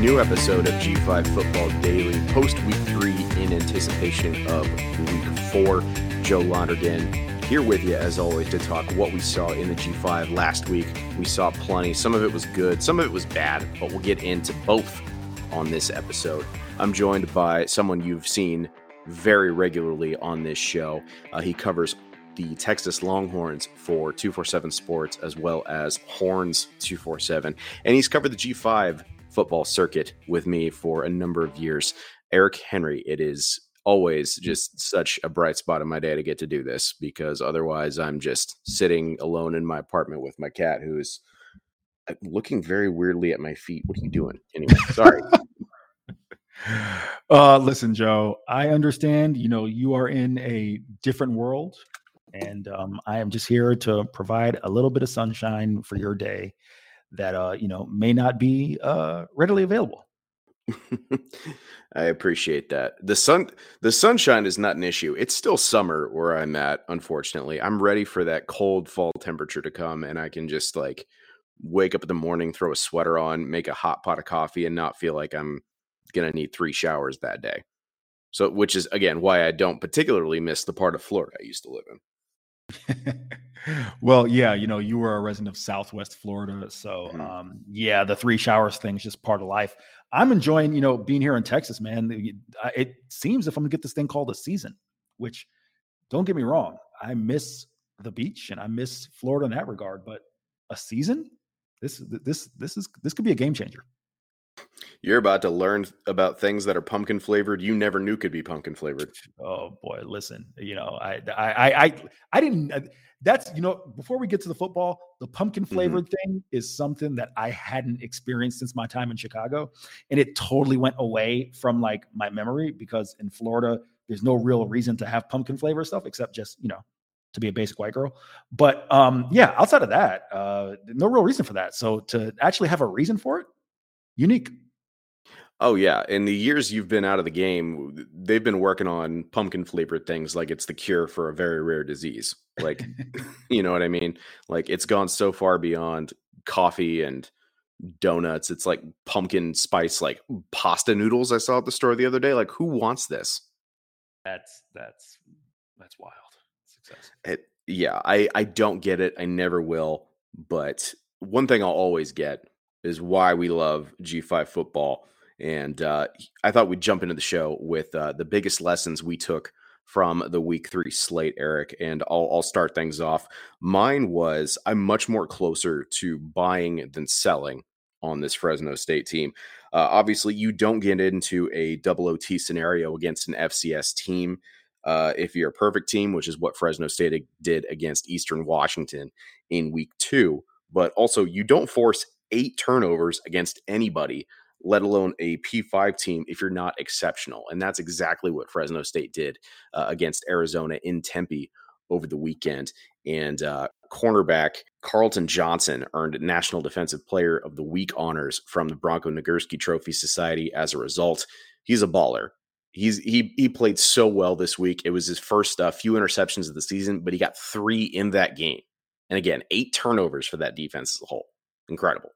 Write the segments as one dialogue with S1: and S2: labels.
S1: new episode of G5 Football Daily, post week three in anticipation of week four. Joe Londergan here with you, as always, to talk what we saw in the G5 last week. We saw plenty. Some of it was good, some of it was bad, but we'll get into both on this episode. I'm joined by someone you've seen very regularly on this show. Uh, he covers the Texas Longhorns for 247 Sports as well as Horns 247. And he's covered the G5 football circuit with me for a number of years. Eric Henry, it is always just such a bright spot in my day to get to do this because otherwise I'm just sitting alone in my apartment with my cat who's uh, looking very weirdly at my feet. What are you doing? Anyway, sorry.
S2: uh listen, Joe, I understand, you know, you are in a different world and um, I am just here to provide a little bit of sunshine for your day that uh, you know may not be uh, readily available.
S1: I appreciate that. The sun the sunshine is not an issue. It's still summer where I'm at, unfortunately. I'm ready for that cold fall temperature to come and I can just like wake up in the morning, throw a sweater on, make a hot pot of coffee and not feel like I'm going to need 3 showers that day. So which is again why I don't particularly miss the part of Florida I used to live in.
S2: well, yeah, you know, you were a resident of Southwest Florida, so mm-hmm. um, yeah, the three showers thing is just part of life. I'm enjoying, you know, being here in Texas, man. It seems if I'm gonna get this thing called a season, which don't get me wrong, I miss the beach and I miss Florida in that regard, but a season, this this this is this could be a game changer.
S1: You're about to learn about things that are pumpkin flavored you never knew could be pumpkin flavored.
S2: Oh boy, listen, you know, I I I I didn't uh, that's you know, before we get to the football, the pumpkin mm-hmm. flavored mm-hmm. thing is something that I hadn't experienced since my time in Chicago and it totally went away from like my memory because in Florida there's no real reason to have pumpkin flavor stuff except just, you know, to be a basic white girl. But um yeah, outside of that, uh no real reason for that. So to actually have a reason for it, unique.
S1: Oh yeah, in the years you've been out of the game, they've been working on pumpkin flavored things like it's the cure for a very rare disease. Like, you know what I mean? Like it's gone so far beyond coffee and donuts. It's like pumpkin spice like pasta noodles I saw at the store the other day. Like who wants this?
S2: That's that's that's wild.
S1: Success. It, yeah, I I don't get it. I never will, but one thing I'll always get is why we love G5 football and uh, I thought we'd jump into the show with uh, the biggest lessons we took from the week three slate, Eric. And I'll, I'll start things off. Mine was I'm much more closer to buying than selling on this Fresno State team. Uh, obviously, you don't get into a double OT scenario against an FCS team. Uh, if you're a perfect team, which is what Fresno State did against Eastern Washington in week two, but also you don't force eight turnovers against anybody let alone a P5 team if you're not exceptional. And that's exactly what Fresno State did uh, against Arizona in Tempe over the weekend. And uh, cornerback Carlton Johnson earned National Defensive Player of the Week honors from the Bronco Nagurski Trophy Society as a result. He's a baller. He's he he played so well this week. It was his first uh, few interceptions of the season, but he got three in that game. And again, eight turnovers for that defense as a whole. Incredible.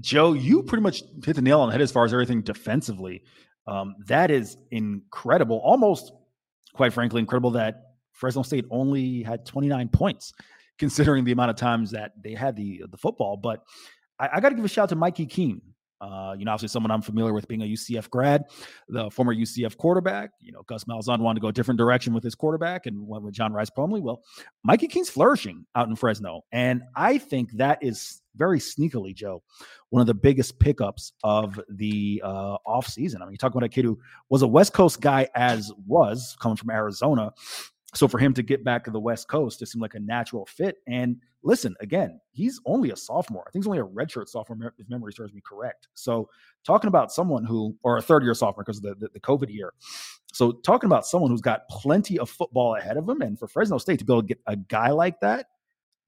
S2: Joe, you pretty much hit the nail on the head as far as everything defensively. Um, that is incredible. Almost, quite frankly, incredible that Fresno State only had 29 points, considering the amount of times that they had the the football. But I, I got to give a shout out to Mikey Keene. Uh, you know, obviously someone I'm familiar with being a UCF grad, the former UCF quarterback. You know, Gus Malzahn wanted to go a different direction with his quarterback and went with John Rhys Plumlee. Well, Mikey Keene's flourishing out in Fresno. And I think that is very sneakily, Joe, one of the biggest pickups of the uh, offseason. I mean, you talk about a kid who was a West Coast guy as was coming from Arizona. So for him to get back to the West Coast, it seemed like a natural fit. And listen, again, he's only a sophomore. I think he's only a redshirt sophomore, if memory serves me correct. So talking about someone who, or a third year sophomore because of the, the, the COVID year. So talking about someone who's got plenty of football ahead of him, and for Fresno State to be able to get a guy like that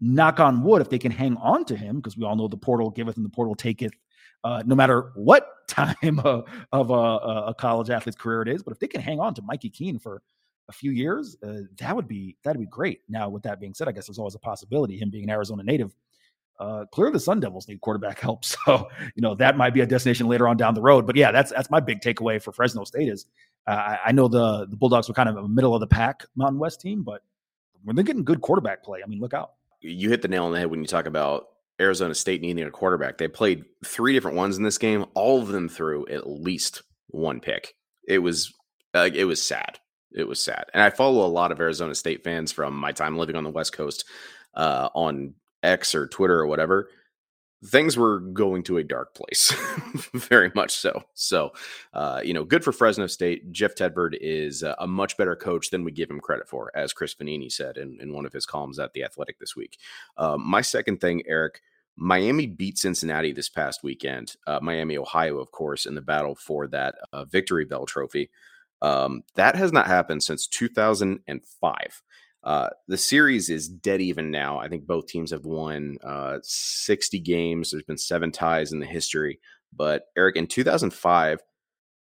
S2: knock on wood, if they can hang on to him, because we all know the portal giveth and the portal taketh, uh, no matter what time of, of a, a, college athlete's career it is. But if they can hang on to Mikey Keene for a few years, uh, that would be that'd be great. Now, with that being said, I guess there's always a possibility him being an Arizona native uh, clearly the Sun Devils need quarterback help. So, you know, that might be a destination later on down the road. But yeah, that's that's my big takeaway for Fresno State is uh, I know the the Bulldogs were kind of a middle of the pack Mountain West team, but when they're getting good quarterback play, I mean, look out.
S1: You hit the nail on the head when you talk about Arizona State needing a quarterback. They played three different ones in this game. All of them threw at least one pick. It was uh, it was sad. It was sad. And I follow a lot of Arizona State fans from my time living on the West Coast uh, on X or Twitter or whatever things were going to a dark place, very much so. So, uh, you know, good for Fresno State. Jeff Tedford is a, much better coach than we give him credit for, as Chris Vannini said in, in one of his columns at The Athletic this week. Um, my second thing, Eric, Miami beat Cincinnati this past weekend. Uh, Miami, Ohio, of course, in the battle for that uh, Victory Bell Trophy. Um, that has not happened since 2005. Uh, the series is dead even now. I think both teams have won uh, 60 games. There's been seven ties in the history. But Eric, in 2005,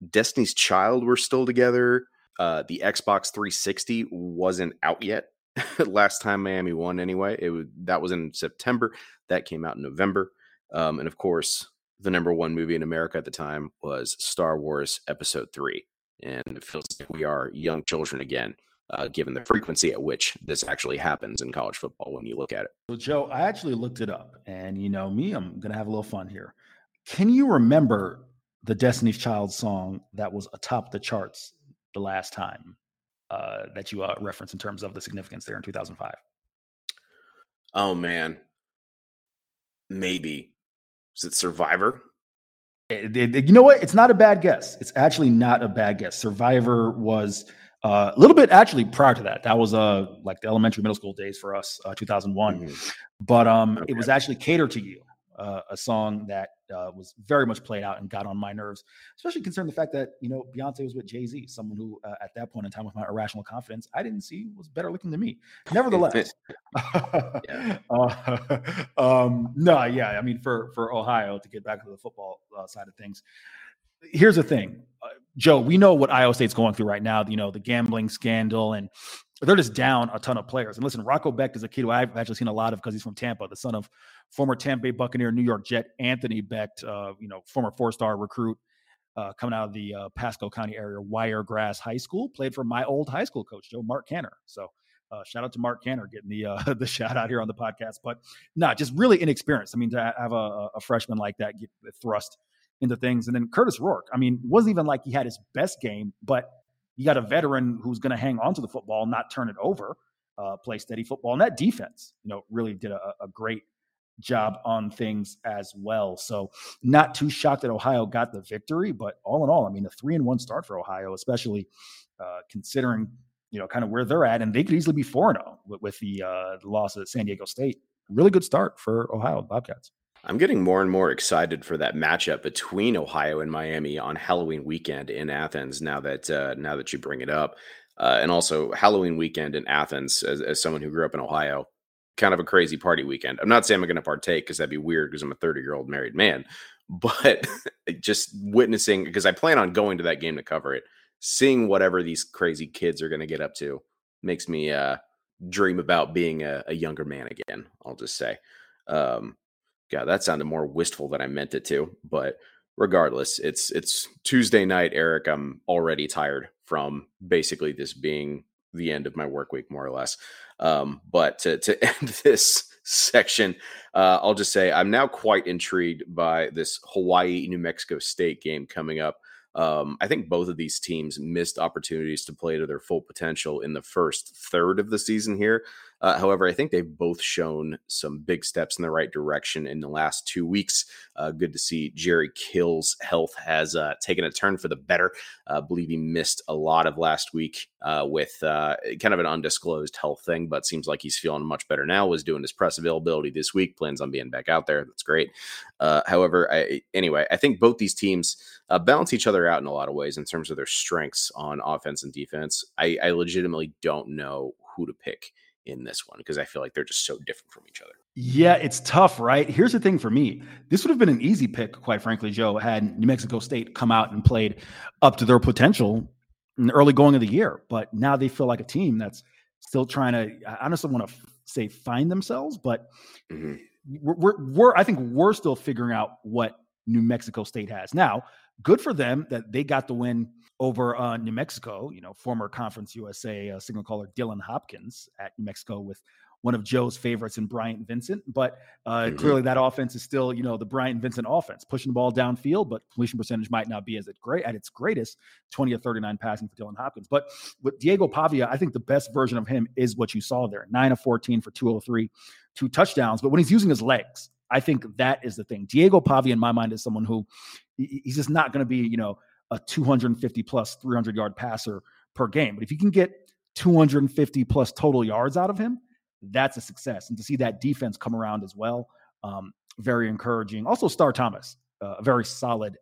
S1: Destiny's Child were still together. Uh, the Xbox 360 wasn't out yet. Last time Miami won, anyway, it was, that was in September. That came out in November. Um, and of course, the number one movie in America at the time was Star Wars Episode Three, and it feels like we are young children again uh, given the frequency at which this actually happens in college football when you look at it.
S2: So, Joe, I actually looked it up, and you know me, I'm going to have a little fun here. Can you remember the Destiny's Child song that was atop the charts the last time uh, that you uh, referenced in terms of the significance there in 2005?
S1: Oh man, maybe is it Survivor?
S2: It, it, you know what? It's not a bad guess. It's actually not a bad guess. Survivor was uh, a little bit actually prior to that. That was uh like the elementary middle school days for us, uh, 2001. Mm-hmm. But um, okay. it was actually catered to You," uh, a song that uh, was very much played out and got on my nerves, especially considering the fact that you know Beyonce was with Jay Z, someone who uh, at that point in time with my irrational confidence I didn't see was better looking than me. Nevertheless, uh, um, no, yeah, I mean for for Ohio to get back to the football uh, side of things, here's the thing, uh, Joe. We know what Iowa State's going through right now. You know the gambling scandal, and they're just down a ton of players. And listen, Rocco Becht is a kid who I've actually seen a lot of because he's from Tampa, the son of former Tampa Bay Buccaneer, New York Jet Anthony Becht, uh, you know, former four-star recruit uh, coming out of the uh, Pasco County area, Wiregrass High School. Played for my old high school coach, Joe Mark Canner. So. Uh, shout out to Mark Canner getting the uh, the shout out here on the podcast, but not just really inexperienced. I mean, to have a, a freshman like that get thrust into things. And then Kurtis Rourke, I mean, wasn't even like he had his best game, but you got a veteran who's going to hang on to the football, not turn it over, uh, play steady football. And that defense, you know, really did a, a great job on things as well. So not too shocked that Ohio got the victory, but all in all, I mean, a three and one start for Ohio, especially uh, considering you know kind of where they're at, and they could easily be four and zero oh with, with the, uh, the loss at San Diego State. Really good start for Ohio Bobcats.
S1: I'm getting more and more excited for that matchup between Ohio and Miami on Halloween weekend in Athens. Now that uh, now that you bring it up, uh, and also Halloween weekend in Athens, as, as someone who grew up in Ohio, kind of a crazy party weekend. I'm not saying I'm going to partake because that'd be weird because I'm a 30 year old married man, but just witnessing because I plan on going to that game to cover it, seeing whatever these crazy kids are going to get up to makes me uh, dream about being a, a, younger man again. I'll just say. Um, God, that sounded more wistful than I meant it to. But regardless, it's it's Tuesday night, Eric. I'm already tired from basically this being the end of my work week, more or less. Um, but to, to end this section, uh, I'll just say I'm now quite intrigued by this Hawaii New Mexico State game coming up. Um, I think both of these teams missed opportunities to play to their full potential in the first third of the season here. Uh, however, I think they've both shown some big steps in the right direction in the last two weeks. Uh, good to see Jerry Kill's health has uh, taken a turn for the better. Uh, I believe he missed a lot of last week uh, with uh, kind of an undisclosed health thing, but seems like he's feeling much better now. Was doing his press availability this week, plans on being back out there. That's great. however, I, anyway, I think both these teams balance each other out in a lot of ways in terms of their strengths on offense and defense. I, I legitimately don't know who to pick in this one because I feel like they're just so different from each other.
S2: Yeah, it's tough, right? Here's the thing for me. This would have been an easy pick, quite frankly, Joe, had New Mexico State come out and played up to their potential in the early going of the year. But now they feel like a team that's still trying to, I honestly want to say find themselves, but mm-hmm. we're, we're, we're I think we're still figuring out what New Mexico State has now. Good for them that they got the win over uh, New Mexico. You know, former Conference USA uh, signal caller Dylan Hopkins at New Mexico with one of Joe's favorites in Bryant Vincent. But uh, mm-hmm. clearly, that offense is still, you know, the Bryant Vincent offense, pushing the ball downfield, but completion percentage might not be as great at its greatest, 20 or 39 passing for Dylan Hopkins. But with Diego Pavia, I think the best version of him is what you saw there: nine of 14 for 203, two touchdowns. But when he's using his legs, I think that is the thing. Diego Pavia, in my mind, is someone who he's just not going to be, you know, a 250 plus 300 yard passer per game. But if you can get 250 plus total yards out of him, that's a success. And to see that defense come around as well, um, very encouraging. Also, Star Thomas, uh, a very solid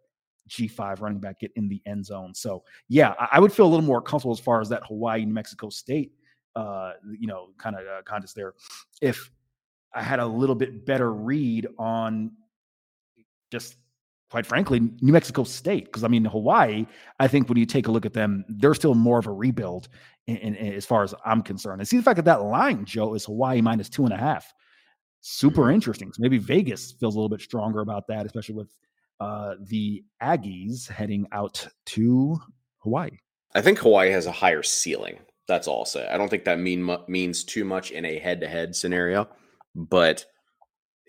S2: G5 running back, get in the end zone. So, yeah, I, I would feel a little more comfortable as far as that Hawaii, New Mexico State, uh, you know, kind of uh, contest there. If I had a little bit better read on just quite frankly, New Mexico State. Because I mean, Hawaii, I think when you take a look at them, they're still more of a rebuild in, in, in, as far as I'm concerned. And see the fact that that line, Joe, is Hawaii minus two and a half. Super mm-hmm. interesting. So maybe Vegas feels a little bit stronger about that, especially with uh, the Aggies heading out to Hawaii.
S1: I think Hawaii has a higher ceiling. That's all I'll say. I don't think that mean means too much in a head-to-head scenario, but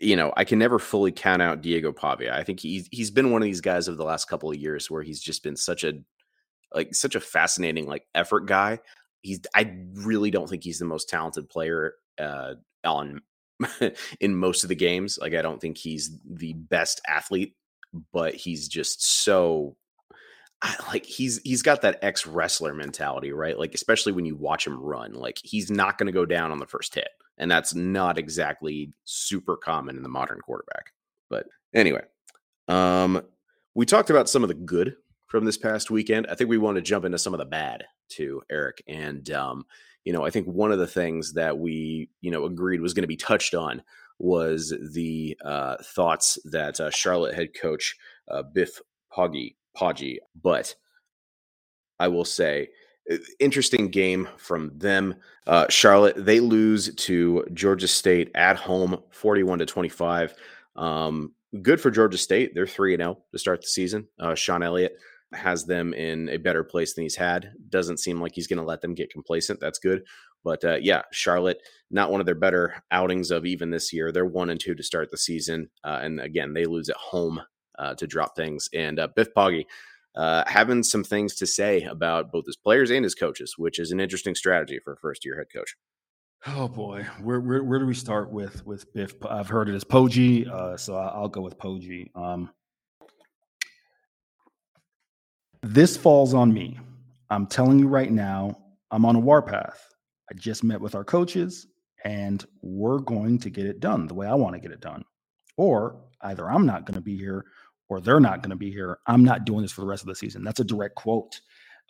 S1: you know, I can never fully count out Diego Pavia. I think he's he's been one of these guys of the last couple of years where he's just been such a like such a fascinating like effort guy. He's I really don't think he's the most talented player uh on in most of the games. Like I don't think he's the best athlete, but he's just so I, like he's he's got that ex wrestler mentality, right? Like especially when you watch him run, like he's not going to go down on the first hit and that's not exactly super common in the modern quarterback. But anyway, um, we talked about some of the good from this past weekend. I think we want to jump into some of the bad too, Eric. And um, you know, I think one of the things that we you know agreed was going to be touched on was the uh, thoughts that uh, Charlotte head coach uh, Biff Poggi Poggi, but I will say interesting game from them. Uh, Charlotte they lose to Georgia State at home, forty-one to twenty-five. Um, good for Georgia State. They're three and zero oh to start the season. Uh, Shawn Elliott has them in a better place than he's had. Doesn't seem like he's going to let them get complacent. That's good. But uh, yeah, Charlotte, not one of their better outings of even this year. They're one and two to start the season, uh, and again they lose at home uh, to drop things. And uh, Biff Poggi uh, having some things to say about both his players and his coaches, which is an interesting strategy for a first year head coach.
S2: Oh boy, where, where where do we start with with Biff? I've heard it as Poggi, uh, so I'll go with Poggi. Um, this falls on me. I'm telling you right now, I'm on a warpath. I just met with our coaches, and we're going to get it done the way I want to get it done. Or either I'm not going to be here, or they're not going to be here. I'm not doing this for the rest of the season. That's a direct quote.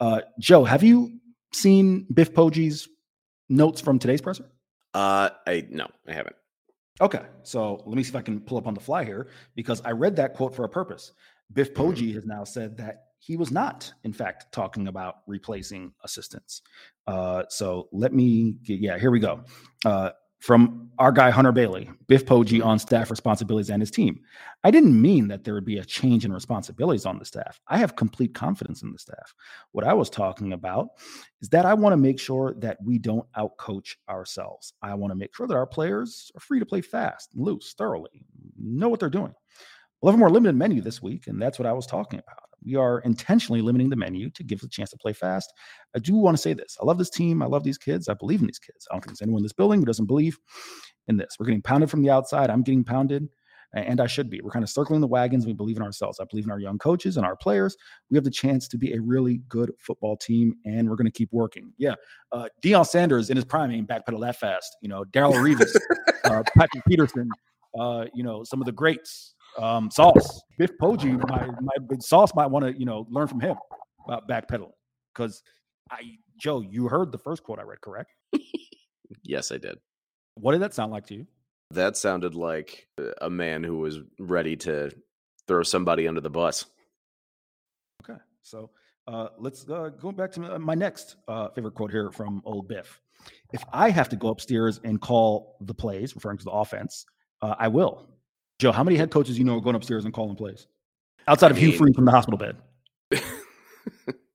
S2: Uh, Joe, have you seen Biff Poggi's notes from today's presser?
S1: Uh, I no, I haven't.
S2: Okay, so let me see if I can pull up on the fly here because I read that quote for a purpose. Biff mm-hmm. Poggi has now said that he was not, in fact, talking about replacing assistants. Uh, so let me, get, yeah, here we go. Uh, from our guy Hunter Bailey, Biff Poggi mm-hmm. on staff responsibilities and his team. I didn't mean that there would be a change in responsibilities on the staff. I have complete confidence in the staff. What I was talking about is that I want to make sure that we don't outcoach ourselves. I want to make sure that our players are free to play fast, loose, thoroughly, know what they're doing. We'll have a more limited menu this week, and that's what I was talking about. We are intentionally limiting the menu to give a chance to play fast. I do want to say this. I love this team. I love these kids. I believe in these kids. I don't think there's anyone in this building who doesn't believe in this. We're getting pounded from the outside. I'm getting pounded, and I should be. We're kind of circling the wagons. We believe in ourselves. I believe in our young coaches and our players. We have the chance to be a really good football team, and we're going to keep working. Yeah. Uh, Deion Sanders in his prime ain't backpedal that fast. You know, Darrelle Revis, uh, Patrick Peterson, uh, you know, some of the greats um, Sauce, Biff Poggi, my my Sauce might want to you know learn from him about backpedaling because I Joe, you heard the first quote I read, correct?
S1: yes, I did.
S2: What did that sound like to you?
S1: That sounded like a man who was ready to throw somebody under the bus.
S2: Okay, so uh, let's uh, go back to my next uh, favorite quote here from old Biff. If I have to go upstairs and call the plays, referring to the offense, Uh, I will. Joe, how many head coaches you know are going upstairs and calling plays outside of I mean, Hugh Freeze from the hospital bed?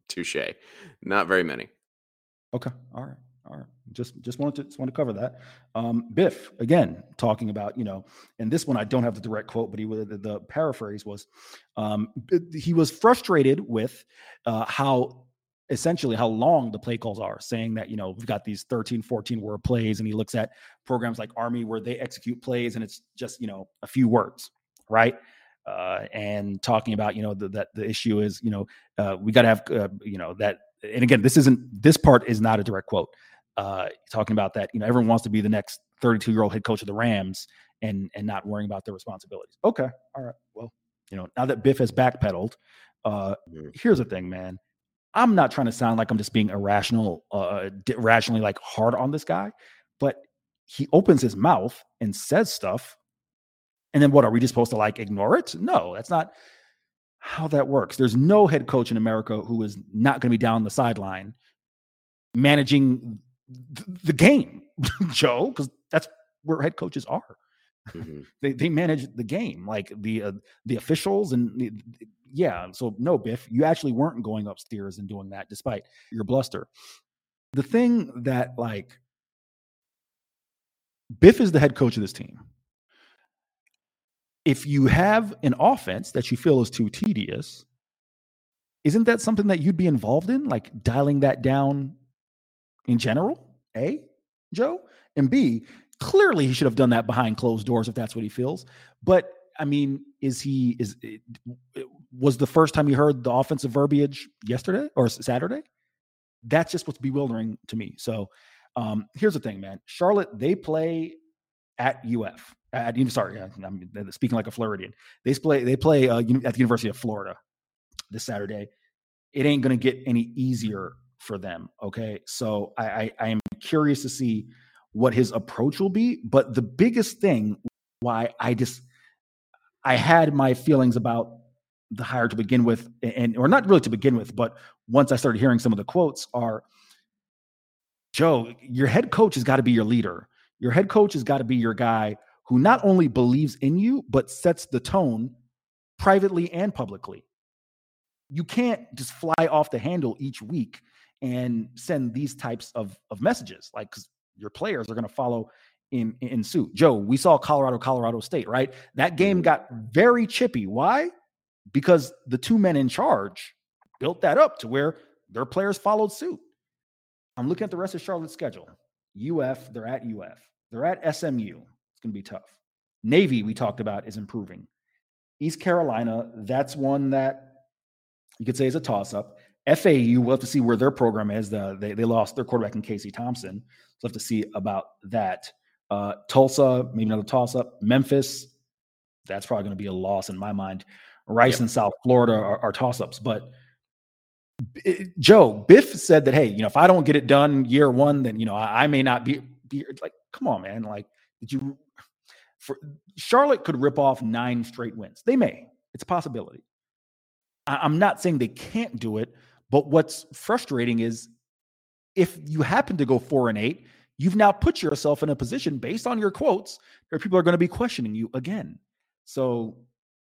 S1: Touche. Not very many.
S2: Okay. All right. All right. Just just wanted to just want to cover that. Um, Biff again talking about you know, and this one I don't have the direct quote, but he was the, the paraphrase was, um, he was frustrated with uh, how essentially how long the play calls are, saying that you know we've got these 13, 14 word plays, and he looks at programs like Army where they execute plays and it's just you know a few words, right? Uh, and talking about you know the, that the issue is you know uh, we got to have uh, you know that and again this isn't this part is not a direct quote uh, talking about that you know everyone wants to be the next 32 year old head coach of the Rams and and not worrying about their responsibilities. Okay, all right, well you know now that Biff has backpedaled, uh, mm-hmm. here's the thing, man. I'm not trying to sound like I'm just being irrational, uh, rationally like hard on this guy, but he opens his mouth and says stuff and then what are we just supposed to like ignore it? No, that's not how that works. There's no head coach in America who is not going to be down the sideline managing th- the game, Joe, because that's where head coaches are. Mm-hmm. they they manage the game, like the uh, the officials and the, yeah. So no, Biff, you actually weren't going upstairs and doing that, despite your bluster. The thing that like Biff is the head coach of this team if you have an offense that you feel is too tedious, isn't that something that you'd be involved in, like dialing that down in general? A, Joe? And B, clearly he should have done that behind closed doors if that's what he feels. But I mean, is he is was the first time he heard the offensive verbiage yesterday or Saturday? That's just what's bewildering to me. So um, here's the thing, man. Charlotte, they play at UF at sorry, I'm speaking like a Floridian. They play they play uh, at the University of Florida this Saturday. It ain't going to get any easier for them. Okay, so I, I I am curious to see what his approach will be. But the biggest thing why I just I had my feelings about the hire to begin with, and or not really to begin with, but once I started hearing some of the quotes are Joe, your head coach has got to be your leader. Your head coach has got to be your guy who not only believes in you, but sets the tone privately and publicly. You can't just fly off the handle each week and send these types of, of messages, like because your players are going to follow in, in suit. Joe, we saw Colorado, Colorado State, right? That game mm-hmm. got very chippy. Why? Because the two men in charge built that up to where their players followed suit. I'm looking at the rest of Charlotte's schedule. UF, they're at UF. They're at SMU It's going to be tough. Navy, we talked about, is improving. East Carolina, that's one that you could say is a toss up. FAU, we'll have to see where their program is. The, they, they lost their quarterback in Casey Thompson. So we'll have to see about that. Uh, Tulsa, maybe another toss up. Memphis, that's probably going to be a loss in my mind. Rice yep. and South Florida are, are toss ups. But it, Joe, Biff said that, hey, you know, if I don't get it done year one, then, you know, I, I may not be, be like, come on, man. Like, did you for Charlotte could rip off nine straight wins. They may. It's a possibility. I, I'm not saying they can't do it, but what's frustrating is if you happen to go four and eight, you've now put yourself in a position based on your quotes where people are going to be questioning you again. So,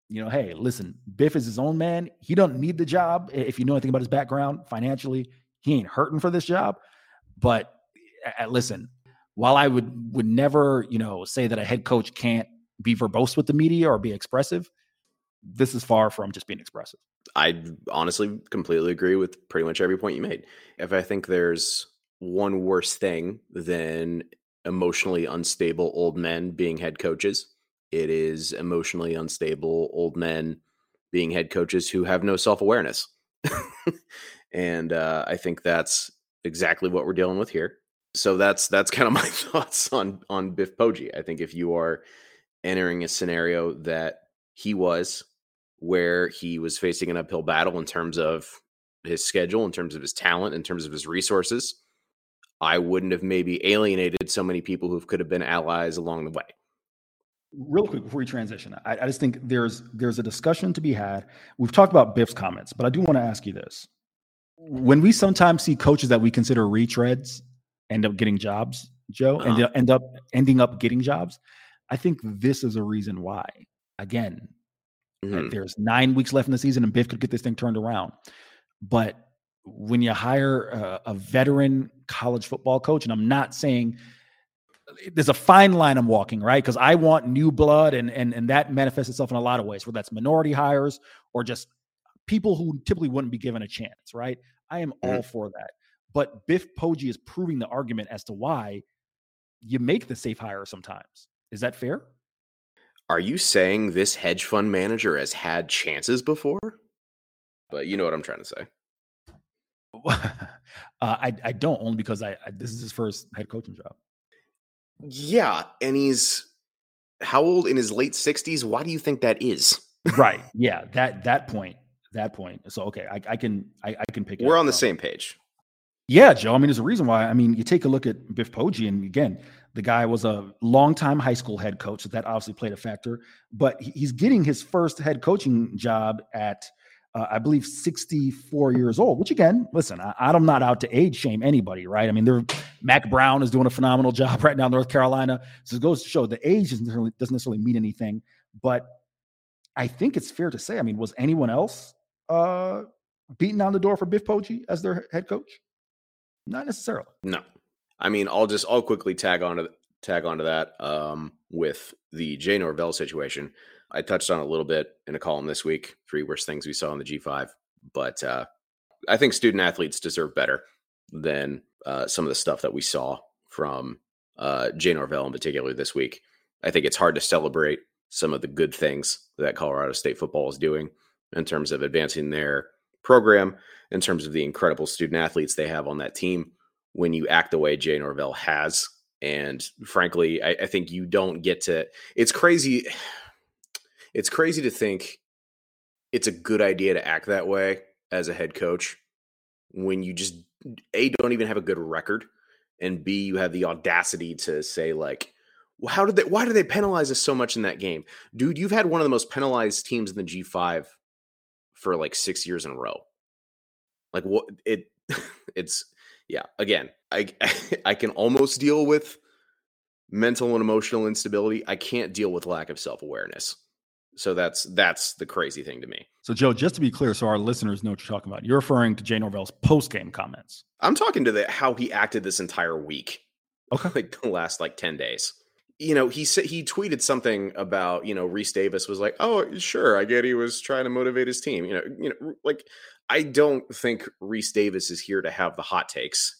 S2: you know, hey, listen, Biff is his own man. He don't need the job. If you know anything about his background financially, he ain't hurting for this job. But uh, listen, while I would would never, you know, say that a head coach can't be verbose with the media or be expressive, this is far from just being expressive.
S1: I honestly completely agree with pretty much every point you made. If I think there's one worse thing than emotionally unstable old men being head coaches, it is emotionally unstable old men being head coaches who have no self awareness. and uh, I think that's exactly what we're dealing with here so that's that's kind of my thoughts on on Biff Poggi. I think if you are entering a scenario that he was, where he was facing an uphill battle in terms of his schedule, in terms of his talent, in terms of his resources, I wouldn't have maybe alienated so many people who could have been allies along the way.
S2: Real quick before we transition, I, I just think there's there's a discussion to be had. We've talked about Biff's comments, but I do want to ask you this: when we sometimes see coaches that we consider retreads end up getting jobs, Joe, uh-huh. and end up ending up getting jobs. I think this is a reason why. Again,
S1: Mhm.
S2: there's nine weeks left in the season, and Biff could get this thing turned around. But when you hire a, a veteran college football coach, and I'm not saying there's a fine line I'm walking, right? Because I want new blood, and and and that manifests itself in a lot of ways, whether that's minority hires or just people who typically wouldn't be given a chance, right? I am all for that. But Biff Poggi is proving the argument as to why you make the safe hire sometimes. Is that fair?
S1: Are you saying this hedge fund manager has had chances before? But you know what I'm trying to say.
S2: uh, I I don't only because I, I this is his first head coaching job.
S1: Yeah, and he's how old in his late 60s? Why do you think that is?
S2: Right. Yeah. That that point. That point. So okay, I, I can I, I can pick.
S1: We're
S2: up
S1: on the same page.
S2: Yeah, Joe. I mean, there's a reason why. I mean, you take a look at Biff Poggi, and again, the guy was a longtime high school head coach, so that obviously played a factor. But he's getting his first head coaching job at, uh, I believe, 64 years old. Which again, listen, I, I'm not out to age shame anybody, right? I mean, Mack Brown is doing a phenomenal job right now in North Carolina. So it goes to show the age doesn't necessarily, doesn't necessarily mean anything. But I think it's fair to say, I mean, was anyone else uh, beating down the door for Biff Poggi as their head coach? Not necessarily.
S1: No. I mean, I'll just I'll quickly tag on to tag onto that um, with the Jay Norvell situation. I touched on a little bit in a column this week, three worst things we saw in the G5. But uh, I think student athletes deserve better than uh, some of the stuff that we saw from uh, Jay Norvell in particular this week. I think it's hard to celebrate some of the good things that Colorado State football is doing in terms of advancing their program, in terms of the incredible student athletes they have on that team when you act the way Jay Norvell has. And frankly, I, I think you don't get to. It's crazy. It's crazy to think it's a good idea to act that way as a head coach when you just a don't even have a good record, and b you have the audacity to say like, well, how did they? Why did they penalize us so much in that game, dude? You've had one of the most penalized teams in the G five for like six years in a row. Like what it? It's yeah. Again, I I can almost deal with mental and emotional instability. I can't deal with lack of self awareness. So that's that's the crazy thing to me.
S2: So, Joe, just to be clear, so our listeners know what you're talking about, you're referring to Jay Norvell's post game comments.
S1: I'm talking to the how he acted this entire week.
S2: Okay.
S1: like the last like 10 days. You know, he said he tweeted something about, you know, Rece Davis was like, "Oh, sure, I get he was trying to motivate his team." You know, you know, like I don't think Rece Davis is here to have the hot takes.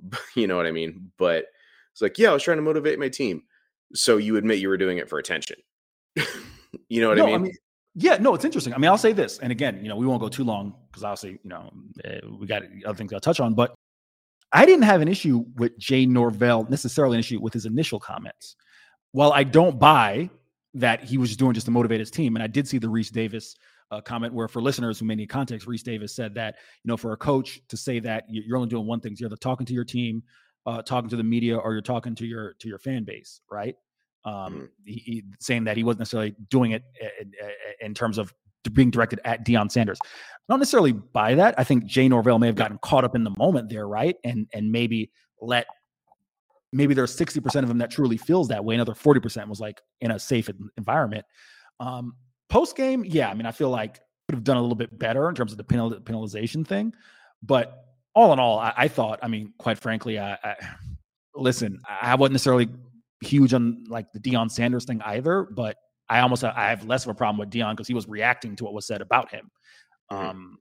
S1: You know what I mean? But it's like, "Yeah, I was trying to motivate my team." So you admit you were doing it for attention. you know what
S2: no,
S1: I mean?
S2: yeah, no, it's interesting. I mean, I'll say this, and again, you know, we won't go too long because obviously, you know, eh, we got other things I'll touch on, but I didn't have an issue with Jay Norvell, necessarily an issue with his initial comments. While I don't buy that he was just doing just to motivate his team, and I did see the Rece Davis uh, comment where, for listeners who may need context, Rece Davis said that you know, for a coach to say that you- you're only doing one thing, you're either talking to your team, uh, talking to the media, or you're talking to your to your fan base, right? Um,
S1: Mhm.
S2: he, he- saying that he wasn't necessarily doing it in, in terms of being directed at Deion Sanders. I don't necessarily buy that. I think Jay Norvell may have gotten caught up in the moment there, right? And and maybe let maybe there's 60% of them that truly feels that way. Another 40% was like in a safe environment. Um, Post game, yeah, I mean, I feel like could have done a little bit better in terms of the penal- penalization thing. But all in all, I, I thought, I mean, quite frankly, I, I listen, I wasn't necessarily huge on like the Deion Sanders thing either, but I almost I have less of a problem with Deion because he was reacting to what was said about him.
S1: Mhm.
S2: Um,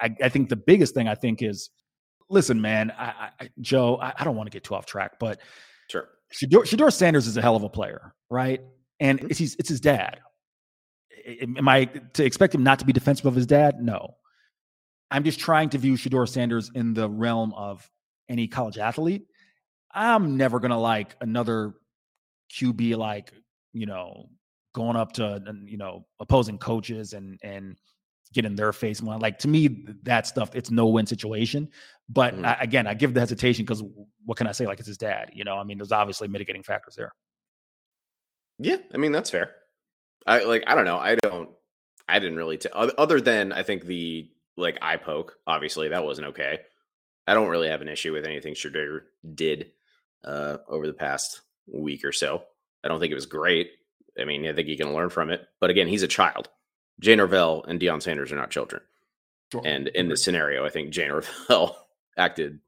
S2: I, I think the biggest thing I think is, listen, man, I, I, Joe, I, I don't want to get too off track, but
S1: Sure.
S2: Shedeur, Shedeur Sanders is a hell of a player, right? And
S1: Mhm.
S2: it's his, it's his dad. Am I to expect him not to be defensive of his dad? No. I'm just trying to view Shedeur Sanders in the realm of any college athlete. I'm never gonna like another QB like you know going up to you know opposing coaches and and get in their face. and whatnot. Like to me, that stuff it's no win situation. But
S1: Mhm.
S2: I, again, I give the hesitation because what can I say? Like it's his dad. You know, I mean, there's obviously mitigating factors there.
S1: Yeah, I mean that's fair. I like I don't know. I don't. I didn't really. T- other than I think the like eye poke. Obviously that wasn't okay. I don't really have an issue with anything Shedeur did uh, over the past week or so. I don't think it was great. I mean, I think he can learn from it. But again, he's a child. Jay Norvell and Deion Sanders are not children. Sure. And in this scenario, I think Jay Norvell acted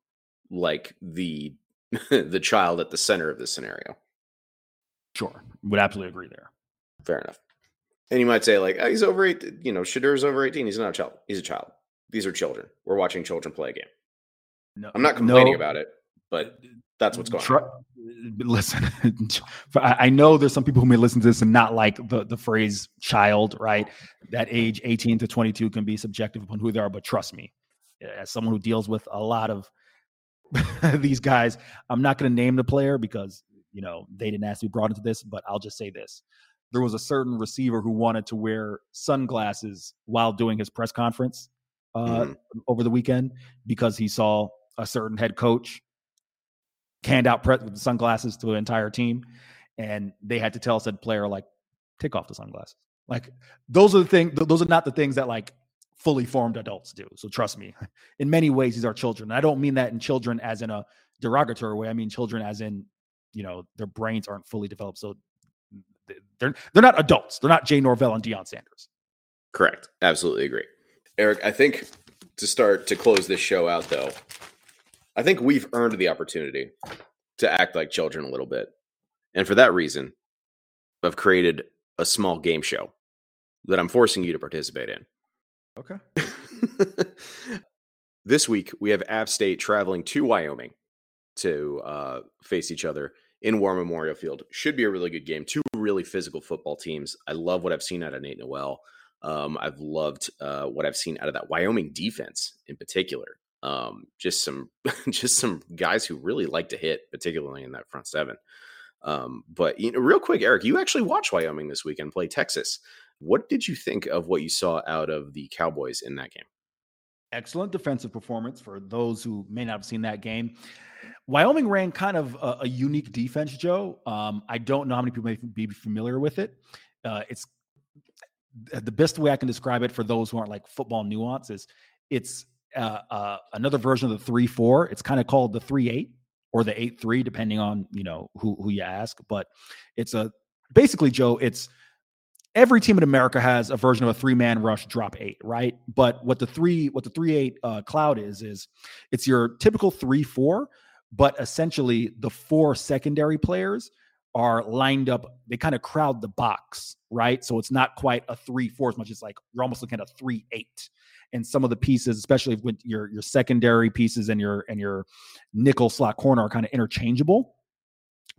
S1: like the the child at the center of this scenario.
S2: Sure. Would absolutely agree there.
S1: Fair enough. And you might say, like, oh, he's over eight, you know, Shedeur's over 18. He's not a child. He's a child. These are children. We're watching children play a game. No, I'm not complaining no, about it, but that's what's going on.
S2: Listen, I know there's some people who may listen to this and not like the, the phrase child, right? That age 18 to 22 can be subjective upon who they are, but trust me, as someone who deals with a lot of these guys, I'm not going to name the player because, you know, they didn't ask to be brought into this, but I'll just say this. There was a certain receiver who wanted to wear sunglasses while doing his press conference uh, mm. over the weekend because he saw a certain head coach hand out pre- sunglasses to an entire team, and they had to tell said player like, take off the sunglasses. Like those are the things. Those are not the things that like fully formed adults do. So trust me, in many ways these are children. I don't mean that in children as in a derogatory way. I mean children as in you know their brains aren't fully developed. So they're they're not adults. They're not Jay Norvell and Deion Sanders.
S1: Correct. Absolutely agree. Eric, I think to start to close this show out though, I think we've earned the opportunity to act like children a little bit. And for that reason, I've created a small game show that I'm forcing you to participate in.
S2: Okay.
S1: this week, we have App State traveling to Wyoming to uh, face each other in War Memorial Field. Should be a really good game. Two really physical football teams. I love what I've seen out of Nate Noel. Um, I've loved uh, what I've seen out of that Wyoming defense in particular. Um, just some just some guys who really like to hit, particularly in that front seven. Um, but you know, real quick, Eric, you actually watched Wyoming this weekend play Texas. What did you think of what you saw out of the Cowboys in that game?
S2: Excellent defensive performance for those who may not have seen that game. Wyoming ran kind of a, a unique defense, Joe. Um, I don't know how many people may be familiar with it. Uh, it's the best way I can describe it for those who aren't like football nuances. It's uh, uh, another version of the three four. It's kind of called the three eight or the eight three, depending on you know who who you ask. But it's a basically Joe. It's every team in America has a version of a three man rush drop eight, right? But what the three what the three eight uh, cloud is is it's your typical three four, but essentially the four secondary players are lined up. They kind of crowd the box, right? So it's not quite a three four as much as like you're almost looking at a three eight. And some of the pieces, especially with your your secondary pieces and your and your nickel slot corner, are kind of interchangeable.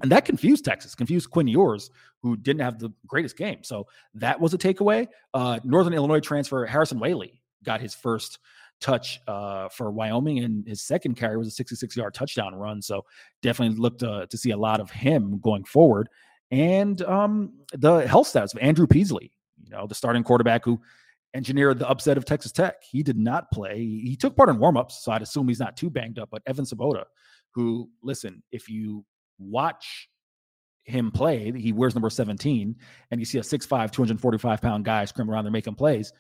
S2: And that confused Texas, confused Quinn Ewers, who didn't have the greatest game. So that was a takeaway. Uh, Northern Illinois transfer Harrison Waylee got his first touch uh, for Wyoming, and his second carry was a 66 yard touchdown run. So definitely looked to, to see a lot of him going forward. And um, the health status of Andrew Peasley, you know, the starting quarterback who engineered the upset of Texas Tech. He did not play. He took part in warmups, so I'd assume he's not too banged up. But Evan Svoboda, who, listen, if you watch him play, he wears number 17, and you see a 6'5, 245 pound guy screaming around there making plays.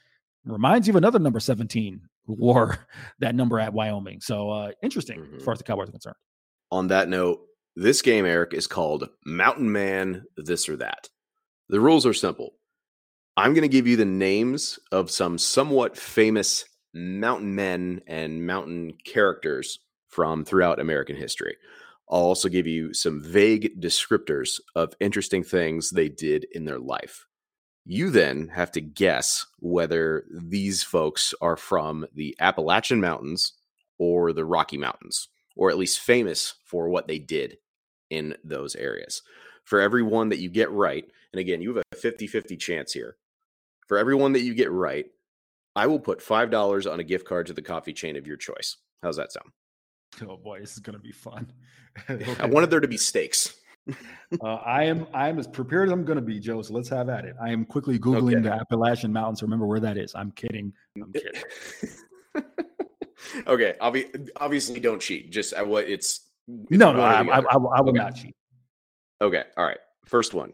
S2: Reminds you of another number 17 who wore that number at Wyoming. So uh, interesting mm-hmm. as far as the Cowboys are concerned.
S1: On that note, this game, Eric, is called Mountain Man This or That. The rules are simple. I'm going to give you the names of some somewhat famous mountain men and mountain characters from throughout American history. I'll also give you some vague descriptors of interesting things they did in their life. You then have to guess whether these folks are from the Appalachian Mountains or the Rocky Mountains, or at least famous for what they did in those areas. For every one that you get right, and again, you have a 50 50 chance here. For everyone that you get right, I will put $5 on a gift card to the coffee chain of your choice. How's that sound?
S2: Oh boy, this is going to be fun.
S1: okay. I wanted there to be stakes
S2: uh, I am I am as prepared as I'm going to be, Joe. So let's have at it. I am quickly googling okay. the Appalachian Mountains. Remember where that is? I'm kidding. I'm kidding.
S1: okay, obvi- obviously don't cheat. Just uh, what it's.
S2: No, no, I, I, I, I, will okay. not cheat.
S1: Okay, all right. First one.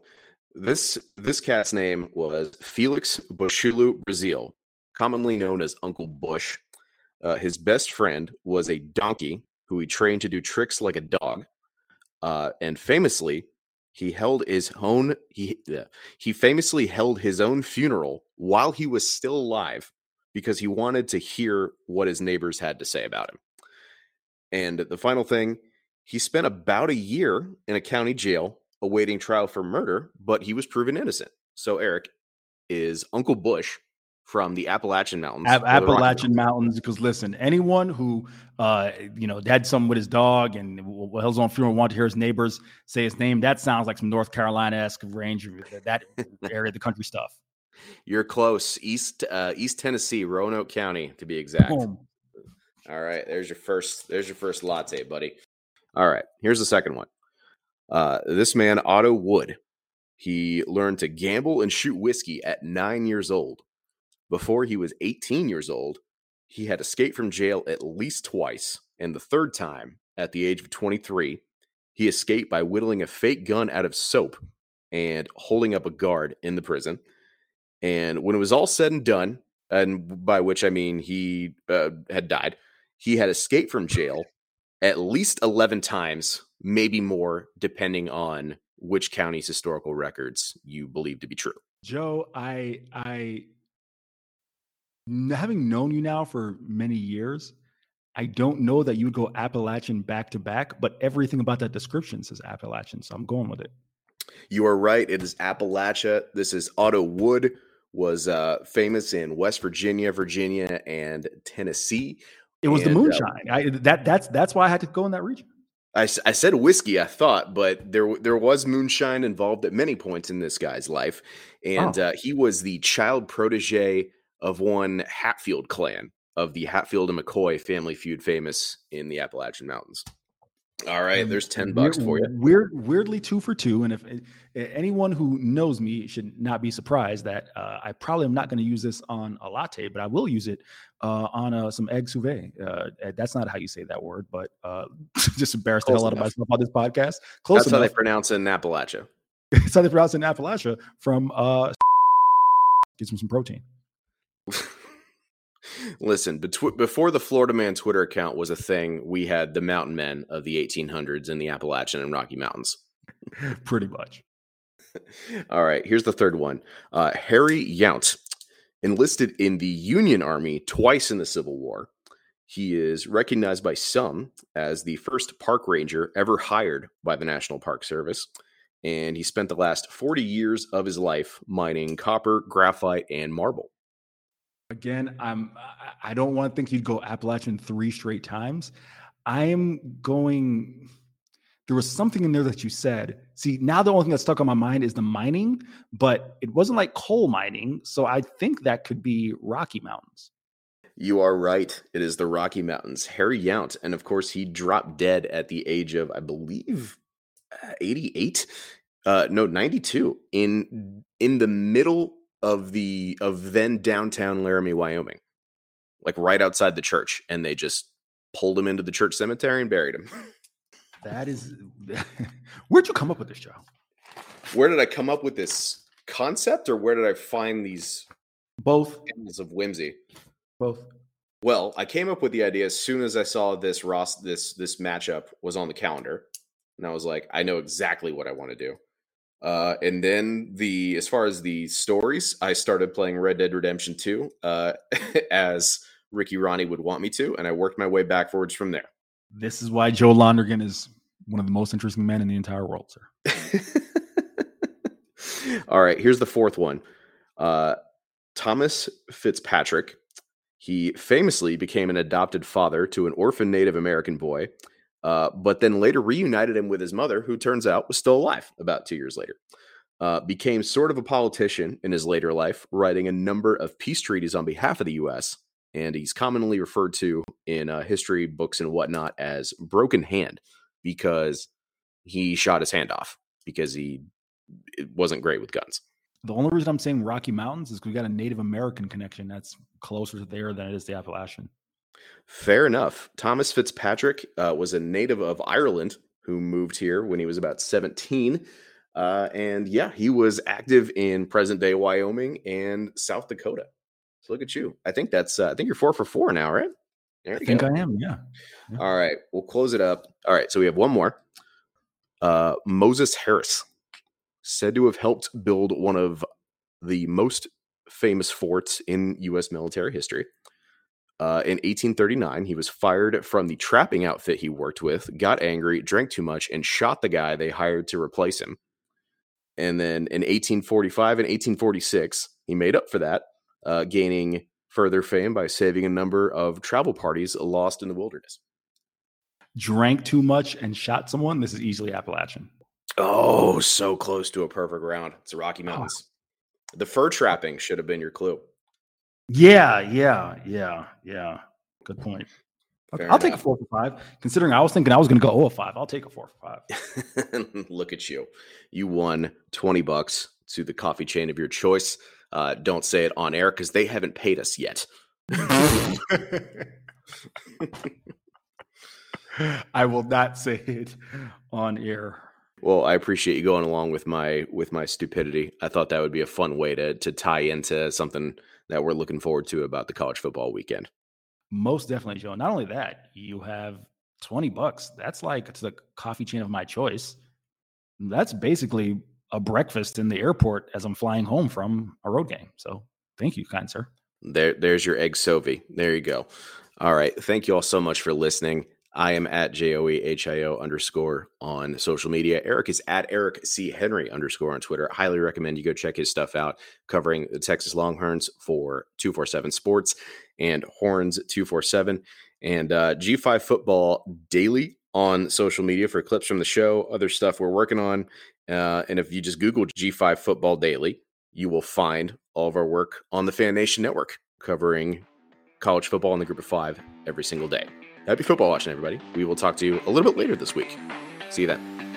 S1: This this cat's name was Felix Bushaloo Breazeale, commonly known as Uncle Bush. Uh, his best friend was a donkey who he trained to do tricks like a dog. Uh, and famously, He held his own he he famously held his own funeral while he was still alive because he wanted to hear what his neighbors had to say about him. And the final thing, he spent about a year in a county jail awaiting trial for murder, but he was proven innocent. So Eric is Uncle Bush from the Appalachian Mountains.
S2: Appalachian Mountains, because listen, anyone who uh, you know had something with his dog and held his own funeral, wanted to hear his neighbors say his name, that sounds like some North Carolina esque range that area, of the country stuff.
S1: You're close, East uh, East Tennessee, Roanoke County, to be exact. Boom. All right, there's your first. There's your first latte, buddy. All right, here's the second one. Uh, this man, Otto Wood, he learned to gamble and shoot whiskey at nine years old. Before he was 18 years old, he had escaped from jail at least twice, and the third time, at the age of 23, he escaped by whittling a fake gun out of soap and holding up a guard in the prison. And when it was all said and done, and by which I mean he uh, had died, he had escaped from jail at least 11 times, maybe more, depending on which county's historical records you believe to be true.
S2: Joe, I I having known you now for many years, I don't know that you would go Appalachian back to back, but everything about that description says Appalachian, so I'm going with it.
S1: You are right. It is Appalachia. This is Otto Wood was uh, famous in West Virginia, Virginia, and Tennessee.
S2: It was
S1: and,
S2: the uh, moonshine. Uh, I, that that's that's why I had to go in that region.
S1: I, I said whiskey, I thought, but there there was moonshine involved at many points in this guy's life, and oh. uh, he was the child protege of one Hatfield clan of the Hatfield and McCoy family feud, famous in the Appalachian Mountains. All right, there's 10 bucks for you.
S2: Weird, weirdly two for two. And if anyone who knows me should not be surprised that uh, I probably am not going to use this on a latte, but I will use it uh, on uh, some egg sauvé. Uh, that's not how you say that word, but uh, just embarrassed Close the hell out of myself on this podcast.
S1: Close that's enough. how they pronounce it in Appalachia.
S2: that's how they pronounce it in Appalachia from uh, them some protein.
S1: Listen, betw- before the Florida Man Twitter account was a thing, we had the mountain men of the 1800s in the Appalachian and Rocky Mountains.
S2: Pretty much.
S1: All right, here's the third one. Uh, Harry Yount enlisted in the Union Army twice in the Civil War. He is recognized by some as the first park ranger ever hired by the National Park Service. And he spent the last 40 years of his life mining copper, graphite, and marble.
S2: Again, I'm I don't want to think you'd go Appalachian three straight times. I am going there was something in there that you said. See, now the only thing that's stuck on my mind is the mining, but it wasn't like coal mining. So I think that could be Rocky Mountains.
S1: You are right. It is the Rocky Mountains. Harry Yount. And of course, he dropped dead at the age of, I believe, uh, 88. Uh, no, 92 in in the middle of the of then downtown Laramie, Wyoming, like right outside the church, and they just pulled him into the church cemetery and buried him.
S2: That is, where'd you come up with this, Joe?
S1: Where did I come up with this concept, or where did I find these
S2: both
S1: of whimsy?
S2: Both.
S1: Well, I came up with the idea as soon as I saw this Ross this this matchup was on the calendar, and I was like, I know exactly what I want to do. Uh, and then the as far as the stories, I started playing Red Dead Redemption 2 uh, as Ricky Ronnie would want me to, and I worked my way backwards from there.
S2: This is why Joe Londergan is one of the most interesting men in the entire world, sir.
S1: All right, here's the fourth one. Uh, Thomas Fitzpatrick. He famously became an adopted father to an orphan Native American boy uh, but then later reunited him with his mother, who turns out was still alive about two years later. Uh, became sort of a politician in his later life, writing a number of peace treaties on behalf of the U.S. And he's commonly referred to in uh, history books and whatnot as Broken Hand because he shot his hand off because he wasn't great with guns.
S2: The only reason I'm saying Rocky Mountains is because we got a Native American connection that's closer to there than it is the Appalachian.
S1: Fair enough. Thomas Fitzpatrick uh, was a native of Ireland who moved here when he was about 17. Uh, and yeah, he was active in present day Wyoming and South Dakota. So look at you. I think that's, uh, I think you're four for four now, right?
S2: I think go. I am. Yeah.
S1: yeah. All right. We'll close it up. All right. So we have one more. Uh, Moses Harris. said to have helped build one of the most famous forts in U.S. military history. Uh, in 1839, he was fired from the trapping outfit he worked with, got angry, drank too much, and shot the guy they hired to replace him. And then in 1845 and 1846, he made up for that, uh, gaining further fame by saving a number of travel parties lost in the wilderness.
S2: Drank too much and shot someone. This is easily Appalachian.
S1: Oh, so close to a perfect round. It's the Rocky Mountains. Oh. The fur trapping should have been your clue.
S2: Yeah, yeah, yeah, yeah. Good point. Okay, I'll enough. take a four for five. Considering I was thinking I was going to go 0 5, I'll take a four for
S1: five. Look at you. You won 20 bucks to the coffee chain of your choice. Uh, don't say it on air because they haven't paid us yet.
S2: I will not say it on air.
S1: Well, I appreciate you going along with my with my stupidity. I thought that would be a fun way to to tie into something that we're looking forward to about the college football weekend.
S2: Most definitely, Joe. Not only that, you have 20 bucks. That's like it's the coffee chain of my choice. That's basically a breakfast in the airport as I'm flying home from a road game. So thank you, kind sir.
S1: There, there's your egg Sovi. There you go. All right. Thank you all so much for listening. I am at J O E H I O underscore on social media. Eric is at Eric C. Henry underscore on Twitter. highly recommend you go check his stuff out covering the Texas Longhorns for 247 Sports and Horns 247 and uh, G5 Football Daily on social media for clips from the show, other stuff we're working on. Uh, and if you just Google G5 Football Daily, you will find all of our work on the FanNation Network covering college football in the group of five every single day. Happy football watching, everybody. We will talk to you a little bit later this week. See you then.